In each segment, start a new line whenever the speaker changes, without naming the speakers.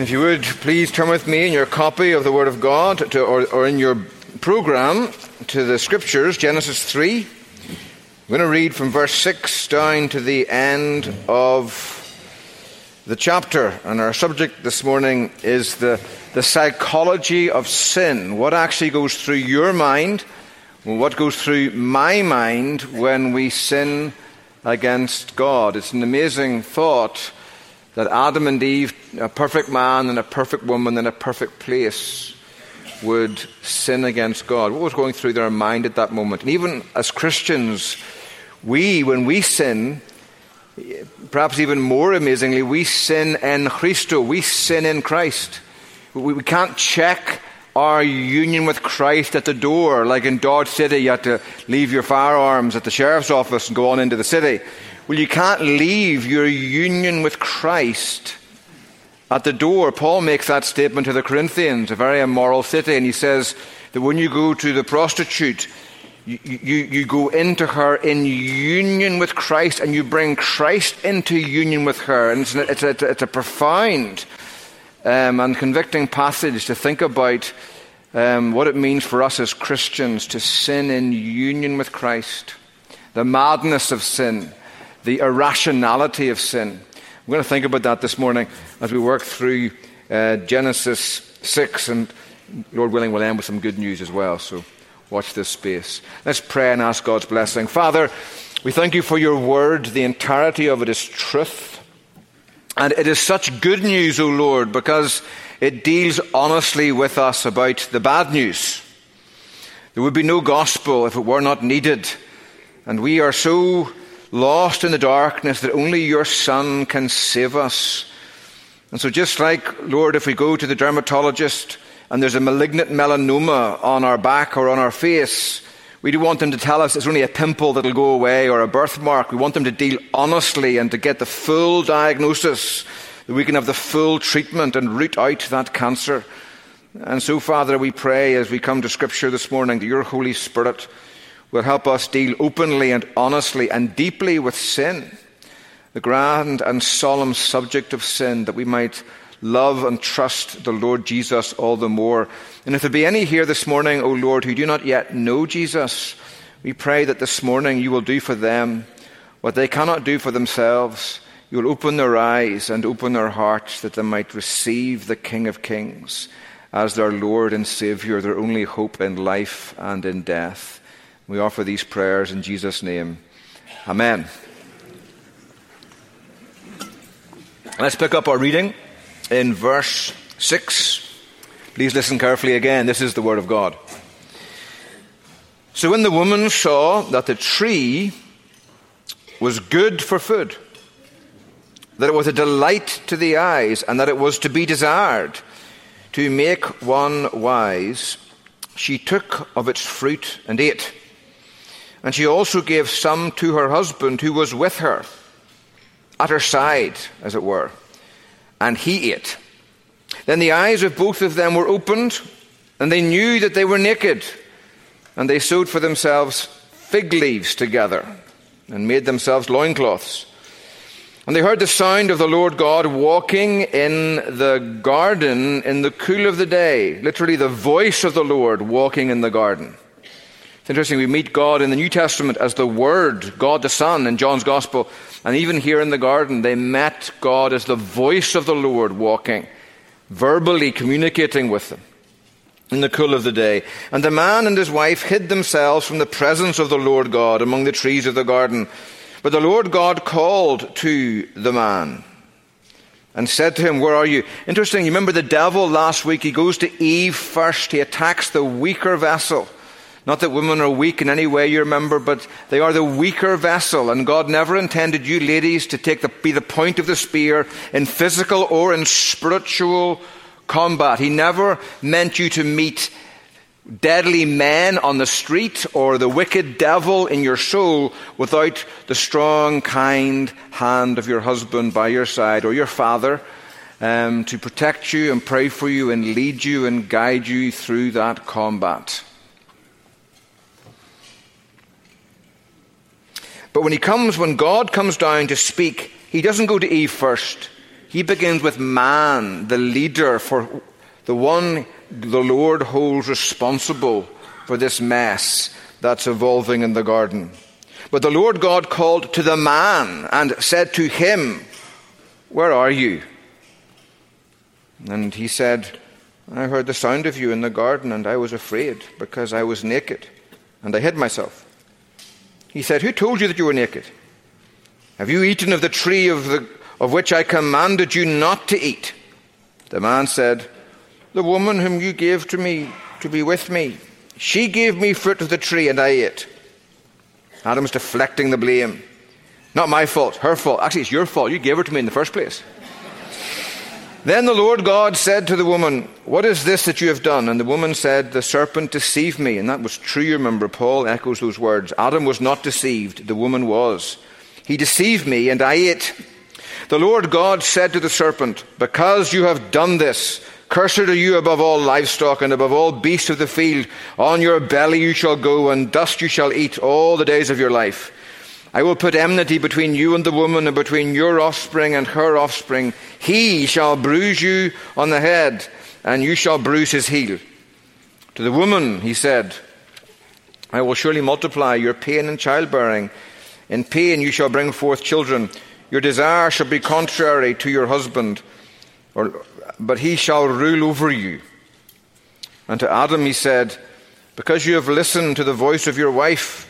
If you would please turn with me in your copy of the Word of God to, or, or in your program to the Scriptures, Genesis 3. I'm going to read from verse 6 down to the end of the chapter. And our subject this morning is the, the psychology of sin. What actually goes through your mind, what goes through my mind when we sin against God. It's an amazing thought that Adam and Eve, a perfect man and a perfect woman in a perfect place, would sin against God. What was going through their mind at that moment? And even as Christians, we, when we sin, perhaps even more amazingly, we sin in Christo. We sin in Christ. We, we can't check our union with Christ at the door. Like in Dodge City, you have to leave your firearms at the sheriff's office and go on into the city. Well, you can't leave your union with Christ at the door. Paul makes that statement to the Corinthians, a very immoral city, and he says that when you go to the prostitute, you, you, you go into her in union with Christ and you bring Christ into union with her. And it's, a, it's, a, it's a profound um, and convicting passage to think about um, what it means for us as Christians to sin in union with Christ, the madness of sin the irrationality of sin. We're going to think about that this morning as we work through uh, Genesis 6, and Lord willing, we'll end with some good news as well. So watch this space. Let's pray and ask God's blessing. Father, we thank you for your word. The entirety of it is truth. And it is such good news, O Lord, because it deals honestly with us about the bad news. There would be no gospel if it were not needed. And we are so lost in the darkness that only your Son can save us. And so, just like, Lord, if we go to the dermatologist and there's a malignant melanoma on our back or on our face, we don't want them to tell us it's only a pimple that'll go away or a birthmark. We want them to deal honestly and to get the full diagnosis, that we can have the full treatment and root out that cancer. And so, Father, we pray as we come to Scripture this morning that your Holy Spirit will help us deal openly and honestly and deeply with sin, the grand and solemn subject of sin, that we might love and trust the Lord Jesus all the more. And if there be any here this morning, O Lord, who do not yet know Jesus, we pray that this morning you will do for them what they cannot do for themselves. You will open their eyes and open their hearts that they might receive the King of Kings as their Lord and Saviour, their only hope in life and in death. We offer these prayers in Jesus' name. Amen. Let's pick up our reading in verse 6. Please listen carefully again. This is the Word of God. So when the woman saw that the tree was good for food, that it was a delight to the eyes, and that it was to be desired to make one wise, she took of its fruit and ate. And she also gave some to her husband who was with her, at her side, as it were, and he ate. Then the eyes of both of them were opened, and they knew that they were naked. And they sewed for themselves fig leaves together, and made themselves loincloths. And they heard the sound of the Lord God walking in the garden in the cool of the day. Literally, the voice of the Lord walking in the garden. It's interesting, we meet God in the New Testament as the Word, God the Son, in John's Gospel. And even here in the garden, they met God as the voice of the Lord walking, verbally communicating with them in the cool of the day. And the man and his wife hid themselves from the presence of the Lord God among the trees of the garden. But the Lord God called to the man and said to him, Where are you? Interesting, you remember the devil last week? He goes to Eve first, he attacks the weaker vessel. Not that women are weak in any way, you remember, but they are the weaker vessel. And God never intended you ladies to take the, be the point of the spear in physical or in spiritual combat. He never meant you to meet deadly men on the street or the wicked devil in your soul without the strong, kind hand of your husband by your side or your father um, to protect you and pray for you and lead you and guide you through that combat. But when he comes, when God comes down to speak, he doesn't go to Eve first. He begins with man, the leader, for the one the Lord holds responsible for this mess that's evolving in the garden. But the Lord God called to the man and said to him, Where are you? And he said, I heard the sound of you in the garden, and I was afraid because I was naked, and I hid myself. He said, Who told you that you were naked? Have you eaten of the tree of, the, of which I commanded you not to eat? The man said, The woman whom you gave to me to be with me, she gave me fruit of the tree, and I ate. Adam's deflecting the blame. Not my fault, her fault. Actually, it's your fault. You gave her to me in the first place. Then the Lord God said to the woman, What is this that you have done? And the woman said, The serpent deceived me. And that was true, you remember. Paul echoes those words. Adam was not deceived, the woman was. He deceived me, and I ate. The Lord God said to the serpent, Because you have done this, cursed are you above all livestock and above all beasts of the field. On your belly you shall go, and dust you shall eat all the days of your life. I will put enmity between you and the woman, and between your offspring and her offspring. He shall bruise you on the head, and you shall bruise his heel. To the woman, he said, I will surely multiply your pain in childbearing. In pain you shall bring forth children. Your desire shall be contrary to your husband, or, but he shall rule over you. And to Adam he said, Because you have listened to the voice of your wife,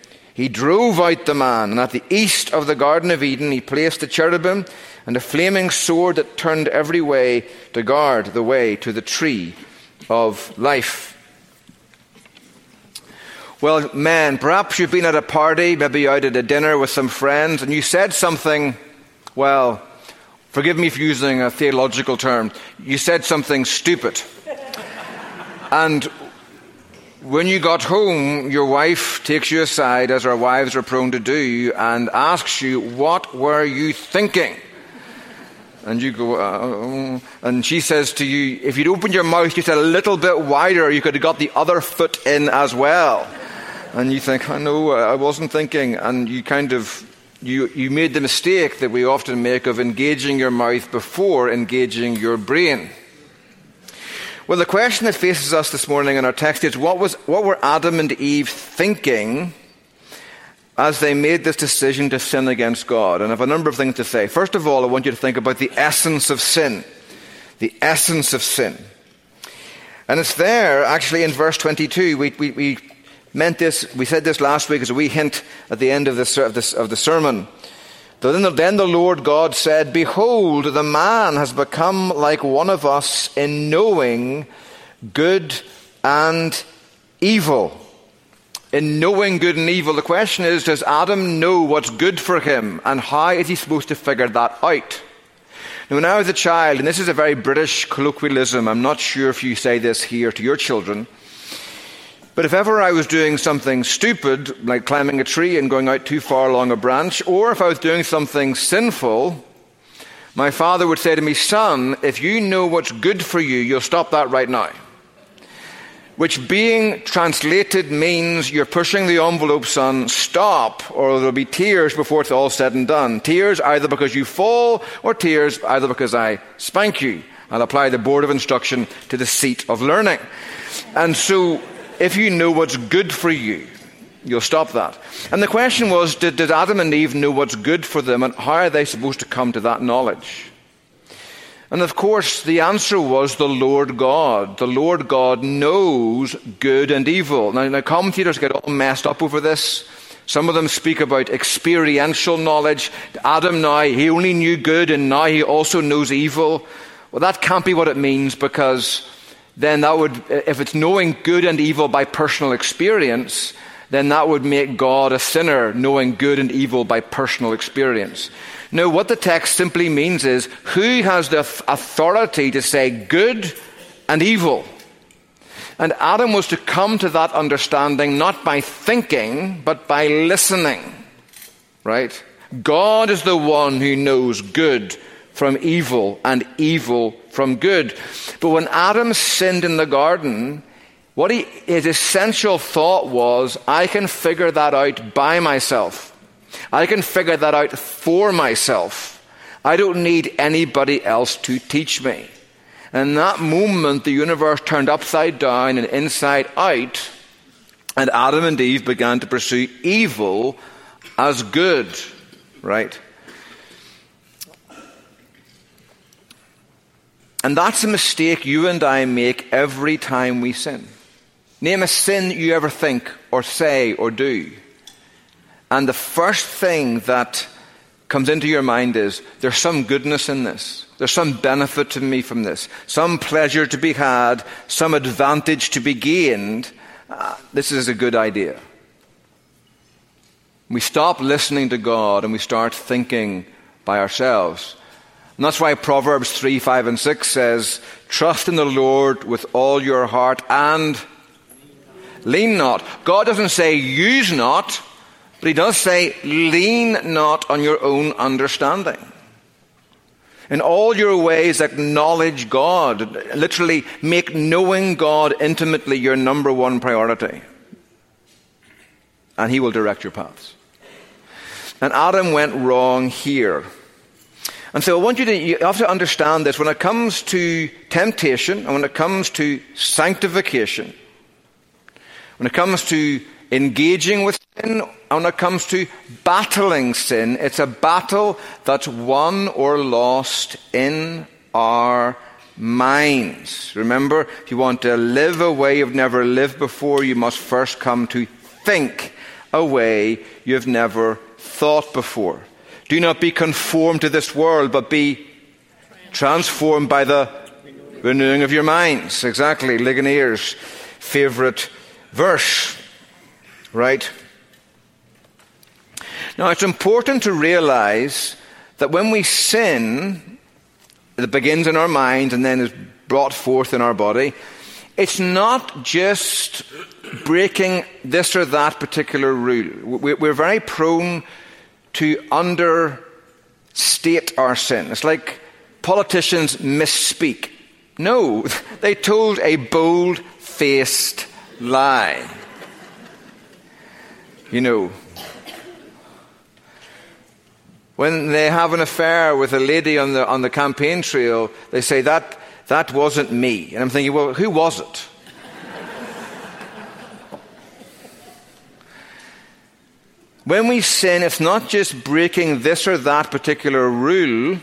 He drove out the man, and at the east of the Garden of Eden he placed a cherubim and a flaming sword that turned every way to guard the way to the tree of life. Well, men, perhaps you've been at a party, maybe out at a dinner with some friends, and you said something, well, forgive me for using a theological term, you said something stupid. and when you got home, your wife takes you aside, as our wives are prone to do, and asks you, What were you thinking? And you go, uh, and she says to you, If you'd opened your mouth just a little bit wider, you could have got the other foot in as well. And you think, I know, I wasn't thinking. And you kind of, you, you made the mistake that we often make of engaging your mouth before engaging your brain. Well, the question that faces us this morning in our text is what, was, what were Adam and Eve thinking as they made this decision to sin against God? And I have a number of things to say. First of all, I want you to think about the essence of sin. The essence of sin. And it's there, actually, in verse 22. We, we, we meant this, we said this last week as a wee hint at the end of, of, this, of the sermon. Then the, Lord God said, Behold, the man has become like one of us in knowing good and evil. In knowing good and evil, the question is, does Adam know what's good for him? And how is he supposed to figure that out? Now, when I was a child, and this is a very British colloquialism, I'm not sure if you say this here to your children, but if ever I was doing something stupid, like climbing a tree and going out too far along a branch, or if I was doing something sinful, my father would say to me, Son, if you know what's good for you, you'll stop that right now. Which, being translated, means you're pushing the envelope, son, stop, or there'll be tears before it's all said and done. Tears either because you fall, or tears either because I spank you. I'll apply the board of instruction to the seat of learning. And so if you know what's good for you, you'll stop that. And the question was did, did Adam and Eve know what's good for them, and how are they supposed to come to that knowledge? And of course, the answer was the Lord God. The Lord God knows good and evil. Now, now commentators get all messed up over this. Some of them speak about experiential knowledge. Adam now, he only knew good and now he also knows evil. Well, that can't be what it means because then that would, if it's knowing good and evil by personal experience, then that would make God a sinner, knowing good and evil by personal experience. No, what the text simply means is who has the authority to say good and evil? And Adam was to come to that understanding not by thinking, but by listening. Right? God is the one who knows good from evil and evil from good. But when Adam sinned in the garden, what he, his essential thought was, I can figure that out by myself. I can figure that out for myself. I don't need anybody else to teach me. And in that moment, the universe turned upside down and inside out, and Adam and Eve began to pursue evil as good, right? And that's a mistake you and I make every time we sin. Name a sin you ever think or say or do. And the first thing that comes into your mind is there's some goodness in this. There's some benefit to me from this, some pleasure to be had, some advantage to be gained. Uh, this is a good idea. We stop listening to God and we start thinking by ourselves. And that's why Proverbs 3, 5, and 6 says, Trust in the Lord with all your heart and lean not. God doesn't say use not. But he does say, lean not on your own understanding. In all your ways, acknowledge God. Literally, make knowing God intimately your number one priority. And he will direct your paths. And Adam went wrong here. And so I want you to, you have to understand this when it comes to temptation and when it comes to sanctification, when it comes to engaging with sin, and when it comes to battling sin, it's a battle that's won or lost in our minds. Remember, if you want to live a way you've never lived before, you must first come to think a way you've never thought before. Do not be conformed to this world, but be transformed by the renewing of your minds. Exactly, Ligonier's favorite verse right? Now, it's important to realize that when we sin, it begins in our mind and then is brought forth in our body. It's not just breaking this or that particular rule. We're very prone to understate our sin. It's like politicians misspeak. No, they told a bold faced lie you know, when they have an affair with a lady on the, on the campaign trail, they say, that, that wasn't me. And I'm thinking, well, who was it? When we sin, it's not just breaking this or that particular rule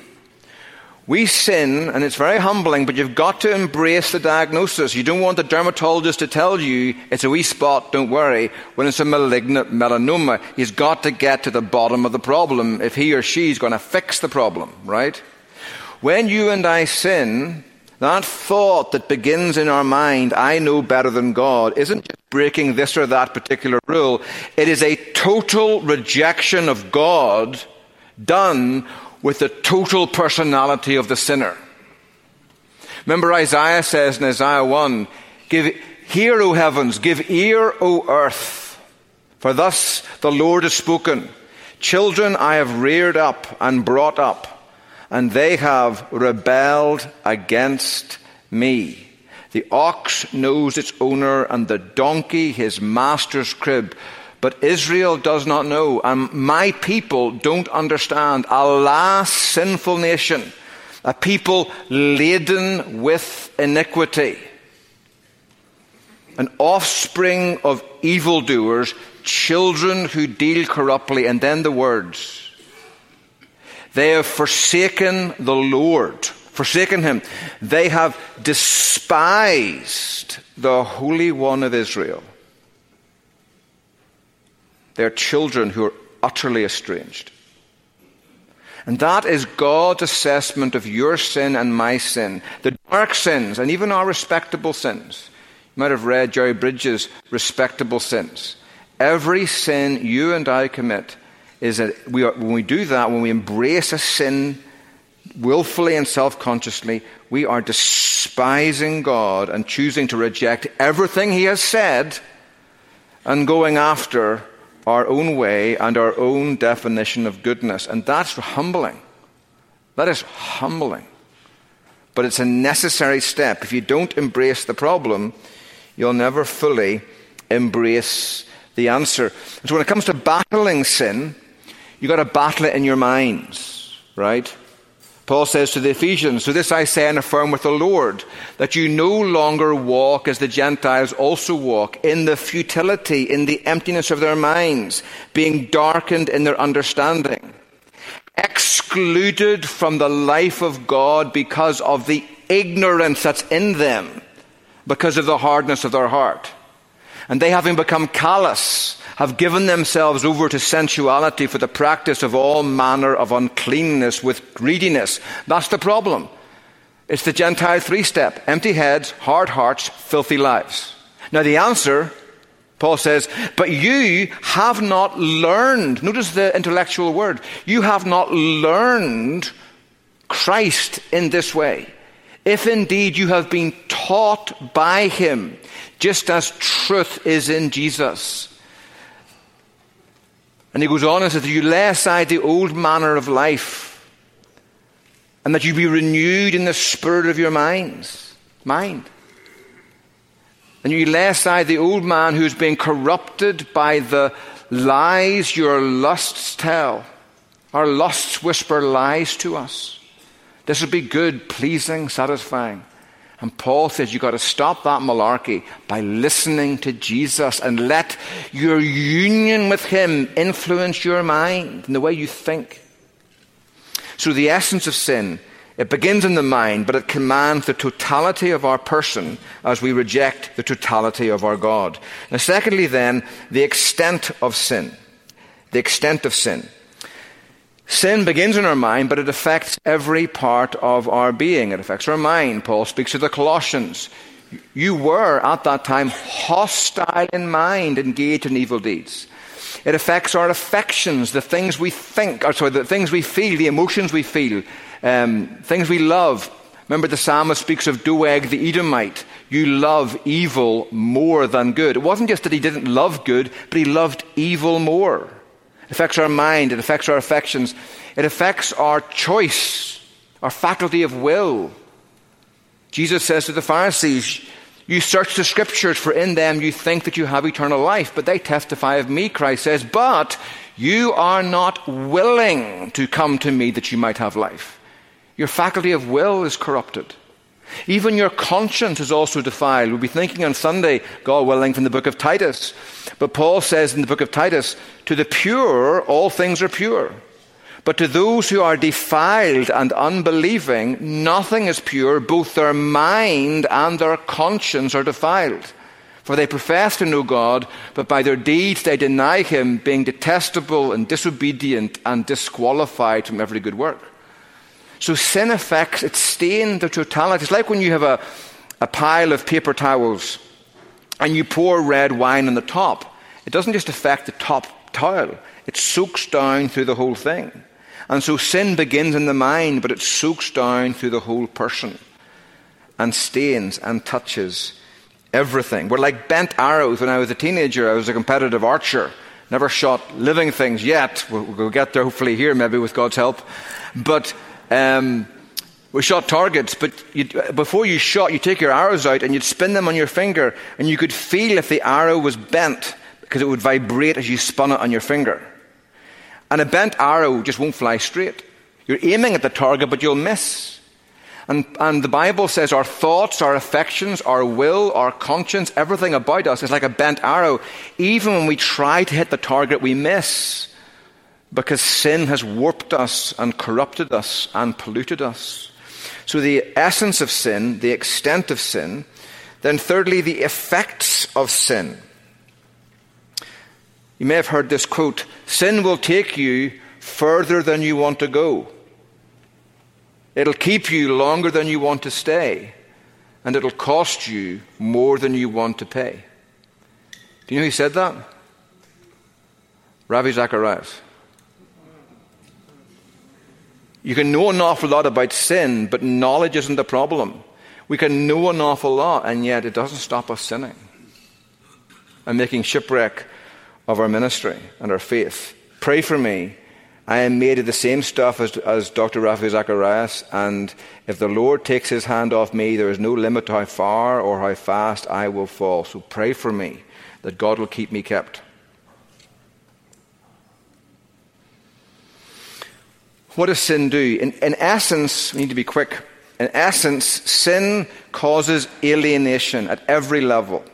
we sin, and it's very humbling, but you've got to embrace the diagnosis. You don't want the dermatologist to tell you it's a wee spot, don't worry, when it's a malignant melanoma. He's got to get to the bottom of the problem if he or she is going to fix the problem, right? When you and I sin, that thought that begins in our mind, I know better than God, isn't just breaking this or that particular rule. It is a total rejection of God done with the total personality of the sinner. Remember, Isaiah says in Isaiah 1 give, Hear, O heavens, give ear, O earth, for thus the Lord has spoken. Children I have reared up and brought up, and they have rebelled against me. The ox knows its owner, and the donkey his master's crib. But Israel does not know, and my people don't understand. A last sinful nation, a people laden with iniquity, an offspring of evildoers, children who deal corruptly, and then the words. They have forsaken the Lord forsaken him. They have despised the Holy One of Israel. They're children who are utterly estranged. And that is God's assessment of your sin and my sin. The dark sins, and even our respectable sins. You might have read Jerry Bridges' Respectable Sins. Every sin you and I commit is that we are, when we do that, when we embrace a sin willfully and self consciously, we are despising God and choosing to reject everything He has said and going after our own way and our own definition of goodness. And that's humbling. That is humbling. But it's a necessary step. If you don't embrace the problem, you'll never fully embrace the answer. So when it comes to battling sin, you've got to battle it in your minds, right? Paul says to the Ephesians, So this I say and affirm with the Lord, that you no longer walk as the Gentiles also walk, in the futility, in the emptiness of their minds, being darkened in their understanding, excluded from the life of God because of the ignorance that's in them, because of the hardness of their heart. And they having become callous, have given themselves over to sensuality for the practice of all manner of uncleanness with greediness. That's the problem. It's the Gentile three step empty heads, hard hearts, filthy lives. Now, the answer, Paul says, but you have not learned, notice the intellectual word, you have not learned Christ in this way. If indeed you have been taught by him, just as truth is in Jesus. And he goes on and says that you lay aside the old manner of life and that you be renewed in the spirit of your minds, mind. And you lay aside the old man who's been corrupted by the lies your lusts tell. Our lusts whisper lies to us. This would be good, pleasing, satisfying. And Paul says you've got to stop that malarkey by listening to Jesus and let your union with Him influence your mind and the way you think. So, the essence of sin, it begins in the mind, but it commands the totality of our person as we reject the totality of our God. Now, secondly, then, the extent of sin. The extent of sin. Sin begins in our mind, but it affects every part of our being. It affects our mind. Paul speaks to the Colossians. You were, at that time, hostile in mind, engaged in evil deeds. It affects our affections, the things we think, or sorry, the things we feel, the emotions we feel, um, things we love. Remember, the psalmist speaks of Doeg the Edomite. You love evil more than good. It wasn't just that he didn't love good, but he loved evil more. It affects our mind, it affects our affections, it affects our choice, our faculty of will. Jesus says to the Pharisees, You search the scriptures, for in them you think that you have eternal life, but they testify of me, Christ says, but you are not willing to come to me that you might have life. Your faculty of will is corrupted. Even your conscience is also defiled. We'll be thinking on Sunday, God willing, from the book of Titus. But Paul says in the book of Titus, to the pure, all things are pure. But to those who are defiled and unbelieving, nothing is pure. Both their mind and their conscience are defiled. For they profess to know God, but by their deeds they deny Him, being detestable and disobedient and disqualified from every good work. So sin affects, it stains the totality. It's like when you have a, a pile of paper towels and you pour red wine on the top. It doesn't just affect the top tile, it soaks down through the whole thing. And so sin begins in the mind, but it soaks down through the whole person and stains and touches everything. We're like bent arrows. When I was a teenager, I was a competitive archer. Never shot living things yet. We'll, we'll get there hopefully here, maybe with God's help. But um, we shot targets, but before you shot, you take your arrows out and you'd spin them on your finger, and you could feel if the arrow was bent because it would vibrate as you spun it on your finger. And a bent arrow just won't fly straight. You're aiming at the target, but you'll miss. And, and the Bible says our thoughts, our affections, our will, our conscience, everything about us is like a bent arrow. Even when we try to hit the target, we miss because sin has warped us and corrupted us and polluted us. So, the essence of sin, the extent of sin, then, thirdly, the effects of sin. You may have heard this quote Sin will take you further than you want to go. It'll keep you longer than you want to stay, and it'll cost you more than you want to pay. Do you know who said that? Ravi Zacharias. You can know an awful lot about sin, but knowledge isn't the problem. We can know an awful lot, and yet it doesn't stop us sinning and making shipwreck of our ministry and our faith. Pray for me. I am made of the same stuff as, as Dr. Raphael Zacharias, and if the Lord takes his hand off me, there is no limit to how far or how fast I will fall. So pray for me that God will keep me kept. What does sin do? In, in essence, we need to be quick. In essence, sin causes alienation at every level.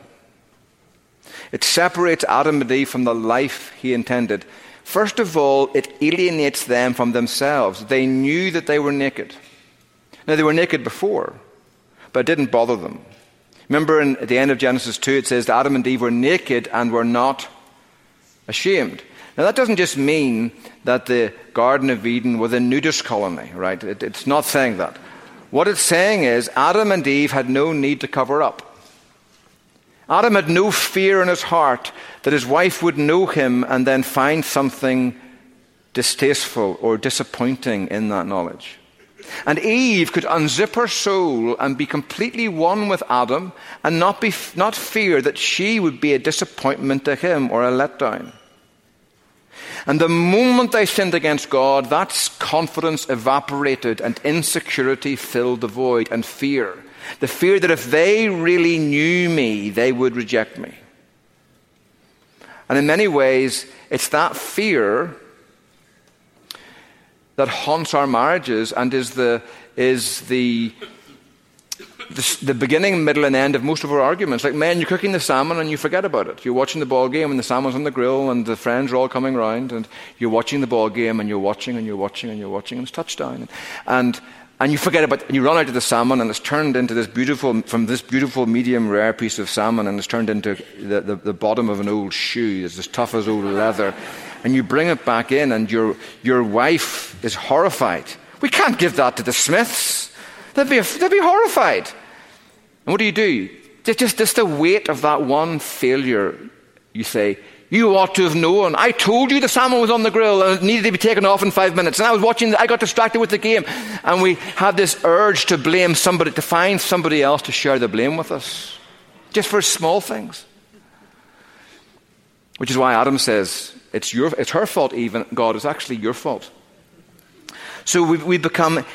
It separates Adam and Eve from the life he intended. First of all, it alienates them from themselves. They knew that they were naked. Now, they were naked before, but it didn't bother them. Remember in, at the end of Genesis 2, it says Adam and Eve were naked and were not ashamed. Now, that doesn't just mean that the Garden of Eden was a nudist colony, right? It, it's not saying that. What it's saying is Adam and Eve had no need to cover up. Adam had no fear in his heart that his wife would know him and then find something distasteful or disappointing in that knowledge. And Eve could unzip her soul and be completely one with Adam and not, be, not fear that she would be a disappointment to him or a letdown. And the moment they sinned against God, that confidence evaporated and insecurity filled the void and fear. The fear that if they really knew me, they would reject me. And in many ways, it's that fear that haunts our marriages and is the, is the the, the, beginning, middle, and end of most of our arguments. Like, man, you're cooking the salmon and you forget about it. You're watching the ball game and the salmon's on the grill and the friends are all coming round and you're watching the ball game and you're watching and you're watching and you're watching and it's touchdown. And, and you forget about it and you run out of the salmon and it's turned into this beautiful, from this beautiful medium rare piece of salmon and it's turned into the, the, the bottom of an old shoe. It's as tough as old leather. And you bring it back in and your, your wife is horrified. We can't give that to the Smiths. They'd be, they'd be horrified. And what do you do? Just, just, just the weight of that one failure, you say, you ought to have known. I told you the salmon was on the grill and it needed to be taken off in five minutes. And I was watching, I got distracted with the game. And we had this urge to blame somebody, to find somebody else to share the blame with us. Just for small things. Which is why Adam says, it's, your, it's her fault, even. God, it's actually your fault. So we, we become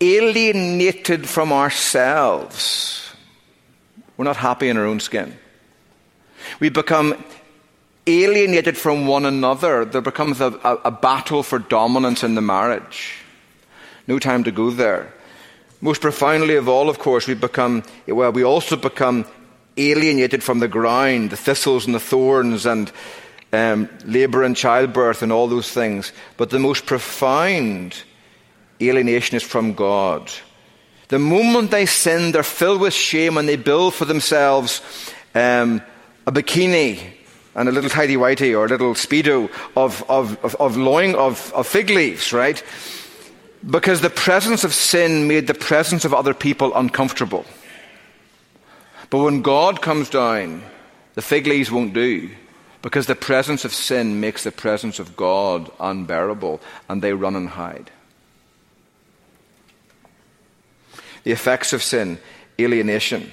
alienated from ourselves. We're not happy in our own skin. We become alienated from one another. There becomes a, a, a, battle for dominance in the marriage. No time to go there. Most profoundly of all, of course, we become, well, we also become alienated from the ground, the thistles and the thorns, and um, labor and childbirth, and all those things. But the most profound alienation is from God. The moment they sin, they're filled with shame and they build for themselves um, a bikini and a little tidy whitey or a little speedo of, of, of, of loin of, of fig leaves, right? Because the presence of sin made the presence of other people uncomfortable. But when God comes down, the fig leaves won't do because the presence of sin makes the presence of God unbearable and they run and hide. The effects of sin, alienation.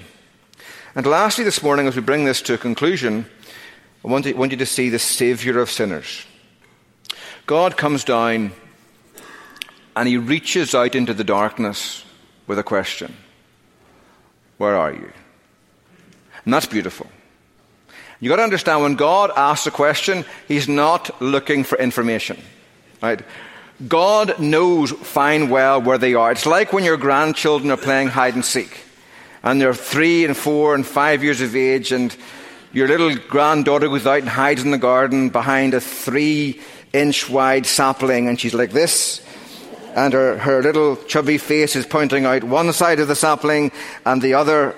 And lastly, this morning, as we bring this to a conclusion, I want, to, want you to see the Savior of sinners. God comes down and he reaches out into the darkness with a question Where are you? And that's beautiful. You've got to understand when God asks a question, he's not looking for information. Right? God knows fine well where they are. It's like when your grandchildren are playing hide and seek, and they're three and four and five years of age, and your little granddaughter goes out and hides in the garden behind a three inch wide sapling, and she's like this. and her, her little chubby face is pointing out one side of the sapling, and the other,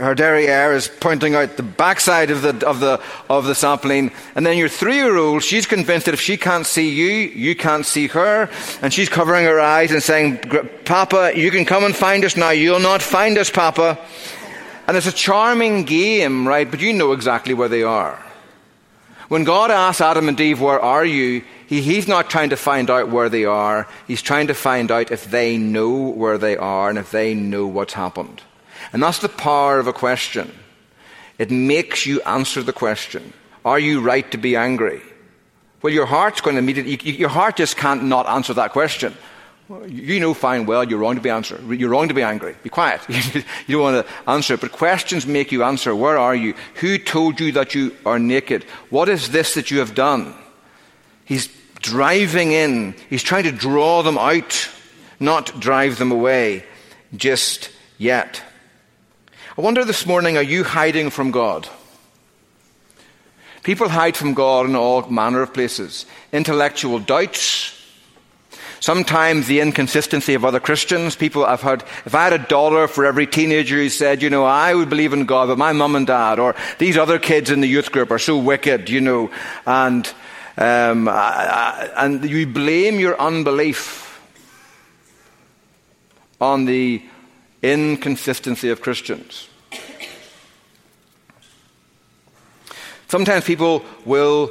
her derriere, is pointing out the backside of the, of the, of the sapling. And then your three year old, she's convinced that if she can't see you, you can't see her. And she's covering her eyes and saying, Papa, you can come and find us now. You'll not find us, Papa. And it's a charming game, right? But you know exactly where they are. When God asks Adam and Eve, Where are you? He, he's not trying to find out where they are. He's trying to find out if they know where they are and if they know what's happened. And that's the power of a question. It makes you answer the question Are you right to be angry? Well, your heart's going to immediately, your heart just can't not answer that question. You know fine well you're wrong to be answer. You're wrong to be angry. Be quiet. you don't want to answer. But questions make you answer. Where are you? Who told you that you are naked? What is this that you have done? He's driving in. He's trying to draw them out, not drive them away just yet. I wonder this morning, are you hiding from God? People hide from God in all manner of places. Intellectual doubts, Sometimes the inconsistency of other Christians. People I've heard, if I had a dollar for every teenager who said, you know, I would believe in God, but my mum and dad, or these other kids in the youth group are so wicked, you know, and, um, and you blame your unbelief on the inconsistency of Christians. Sometimes people will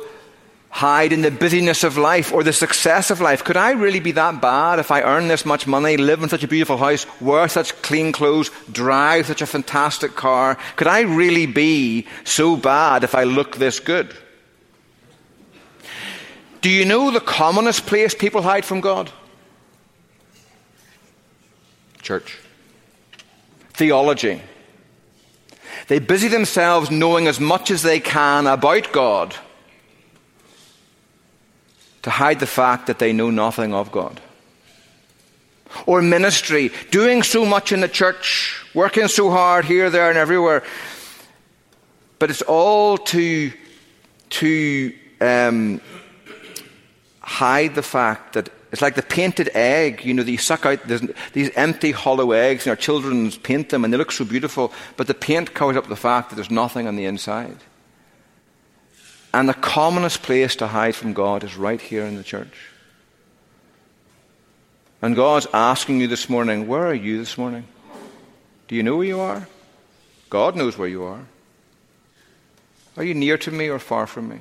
hide in the busyness of life or the success of life. Could I really be that bad if I earn this much money, live in such a beautiful house, wear such clean clothes, drive such a fantastic car? Could I really be so bad if I look this good? Do you know the commonest place people hide from God? Church. Theology. They busy themselves knowing as much as they can about God to hide the fact that they know nothing of God. Or ministry, doing so much in the church, working so hard here, there, and everywhere. But it's all to, to um, hide the fact that it's like the painted egg, you know, you suck out these empty, hollow eggs, and our children paint them, and they look so beautiful, but the paint covers up the fact that there's nothing on the inside. And the commonest place to hide from God is right here in the church. And God's asking you this morning, where are you this morning? Do you know where you are? God knows where you are. Are you near to me or far from me?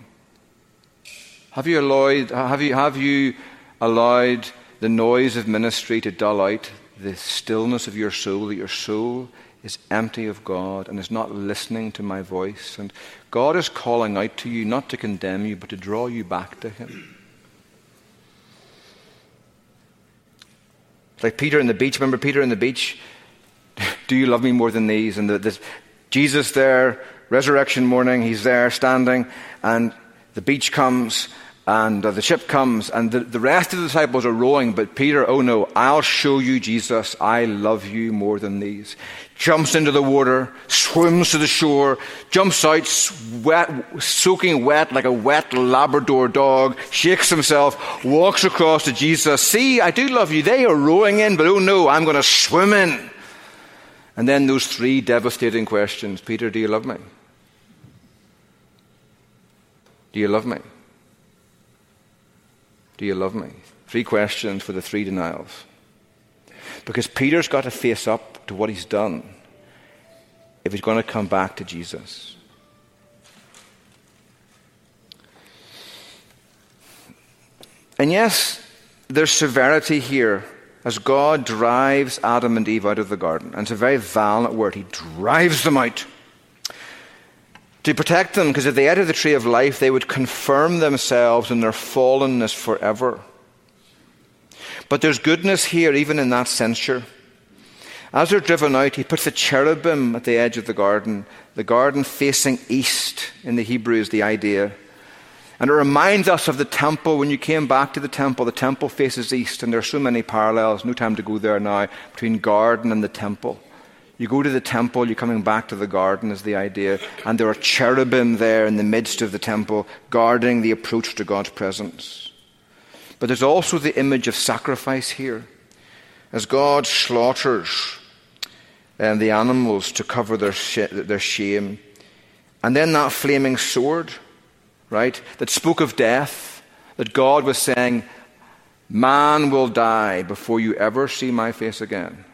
Have you allowed, have you, have you allowed the noise of ministry to dull out the stillness of your soul, that your soul is empty of God and is not listening to my voice. And God is calling out to you not to condemn you, but to draw you back to Him. Like Peter in the beach. Remember Peter in the beach? Do you love me more than these? And the, the, Jesus there, resurrection morning, he's there standing, and the beach comes, and uh, the ship comes, and the, the rest of the disciples are rowing, but Peter, oh no, I'll show you, Jesus, I love you more than these. Jumps into the water, swims to the shore, jumps out, wet, soaking wet like a wet Labrador dog, shakes himself, walks across to Jesus. See, I do love you. They are rowing in, but oh no, I'm going to swim in. And then those three devastating questions Peter, do you love me? Do you love me? Do you love me? Three questions for the three denials. Because Peter's got to face up to what he's done if he's going to come back to Jesus. And yes, there's severity here as God drives Adam and Eve out of the garden. And it's a very violent word. He drives them out to protect them, because if they ate of the tree of life, they would confirm themselves in their fallenness forever. But there's goodness here, even in that censure. As they're driven out, he puts a cherubim at the edge of the garden, the garden facing east in the Hebrew is the idea. And it reminds us of the temple. When you came back to the temple, the temple faces east, and there are so many parallels, no time to go there now, between garden and the temple. You go to the temple, you're coming back to the garden, is the idea. And there are cherubim there in the midst of the temple, guarding the approach to God's presence. But there's also the image of sacrifice here. As God slaughters um, the animals to cover their, sh- their shame. And then that flaming sword, right, that spoke of death, that God was saying, Man will die before you ever see my face again.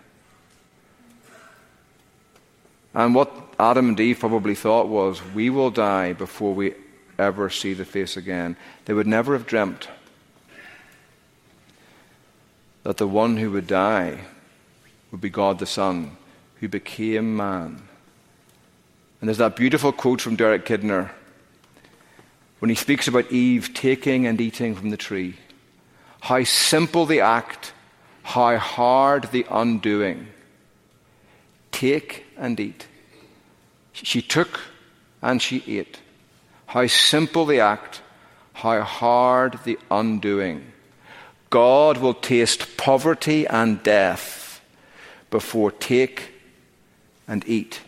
And what Adam and Eve probably thought was, We will die before we ever see the face again. They would never have dreamt that the one who would die would be God the Son, who became man. And there's that beautiful quote from Derek Kidner when he speaks about Eve taking and eating from the tree. How simple the act, how hard the undoing. Take and eat. She took and she ate. How simple the act, how hard the undoing. God will taste poverty and death before take and eat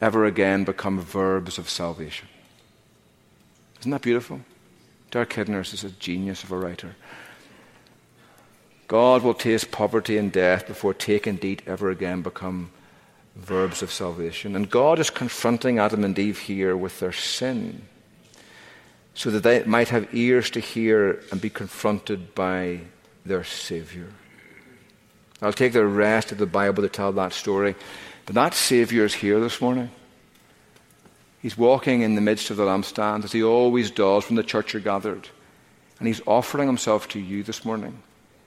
ever again become verbs of salvation. Isn't that beautiful? Derek Kidner is a genius of a writer. God will taste poverty and death before take and eat ever again become verbs of salvation. And God is confronting Adam and Eve here with their sin so that they might have ears to hear and be confronted by their Savior. I'll take the rest of the Bible to tell that story. But that Savior is here this morning. He's walking in the midst of the lampstand, as he always does when the church are gathered. And he's offering himself to you this morning.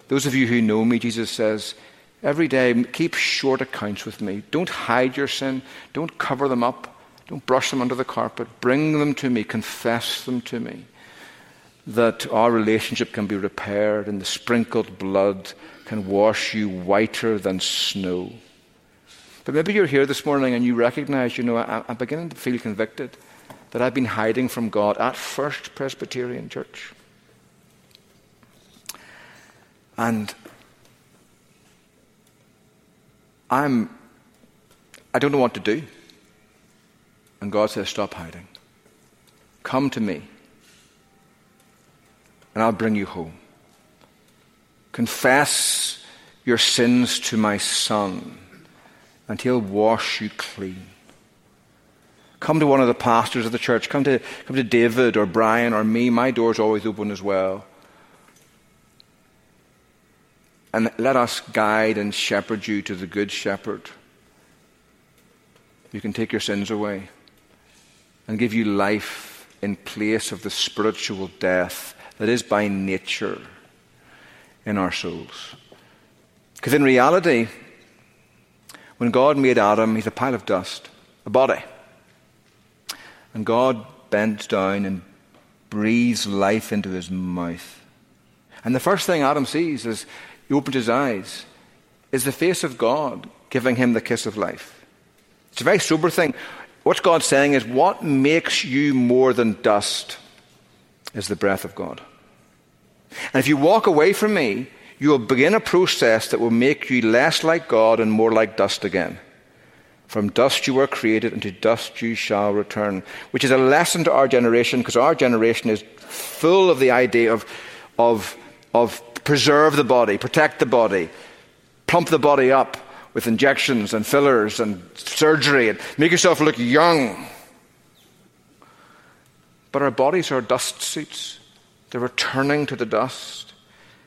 Those of you who know me, Jesus says, every day, keep short accounts with me. Don't hide your sin. Don't cover them up. Don't brush them under the carpet. Bring them to me. Confess them to me. That our relationship can be repaired and the sprinkled blood can wash you whiter than snow. But maybe you're here this morning and you recognize, you know, I, I'm beginning to feel convicted that I've been hiding from God at First Presbyterian Church. And I'm, I don't know what to do. And God says, Stop hiding. Come to me, and I'll bring you home. Confess your sins to my Son, and he'll wash you clean. Come to one of the pastors of the church. Come to, come to David or Brian or me. My door's always open as well. And let us guide and shepherd you to the Good Shepherd. You can take your sins away and give you life in place of the spiritual death that is by nature in our souls. Because in reality, when God made Adam, he's a pile of dust, a body. And God bent down and breathes life into his mouth. And the first thing Adam sees as he opens his eyes is the face of God giving him the kiss of life. It's a very sober thing. What God's saying is, what makes you more than dust is the breath of God. And if you walk away from me, you will begin a process that will make you less like God and more like dust again. From dust you were created, and to dust you shall return. Which is a lesson to our generation, because our generation is full of the idea of, of, of preserve the body, protect the body, plump the body up with injections and fillers and surgery and make yourself look young. But our bodies are dust suits. They're returning to the dust.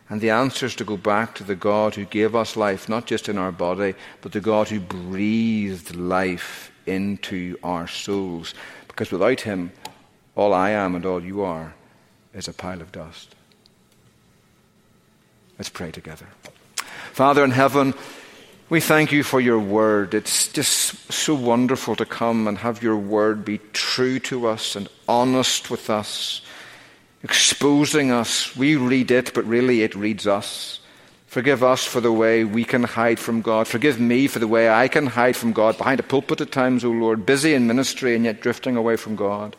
And the answer is to go back to the God who gave us life, not just in our body, but the God who breathed life into our souls. Because without Him, all I am and all you are is a pile of dust. Let's pray together. Father in heaven, we thank you for your word. It's just so wonderful to come and have your word be true to us and honest with us, exposing us. We read it, but really it reads us. Forgive us for the way we can hide from God. Forgive me for the way I can hide from God behind a pulpit at times, O Lord, busy in ministry and yet drifting away from God.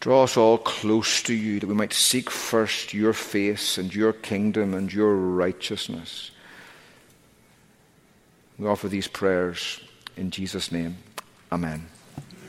Draw us all close to you that we might seek first your face and your kingdom and your righteousness. We offer these prayers in Jesus' name. Amen.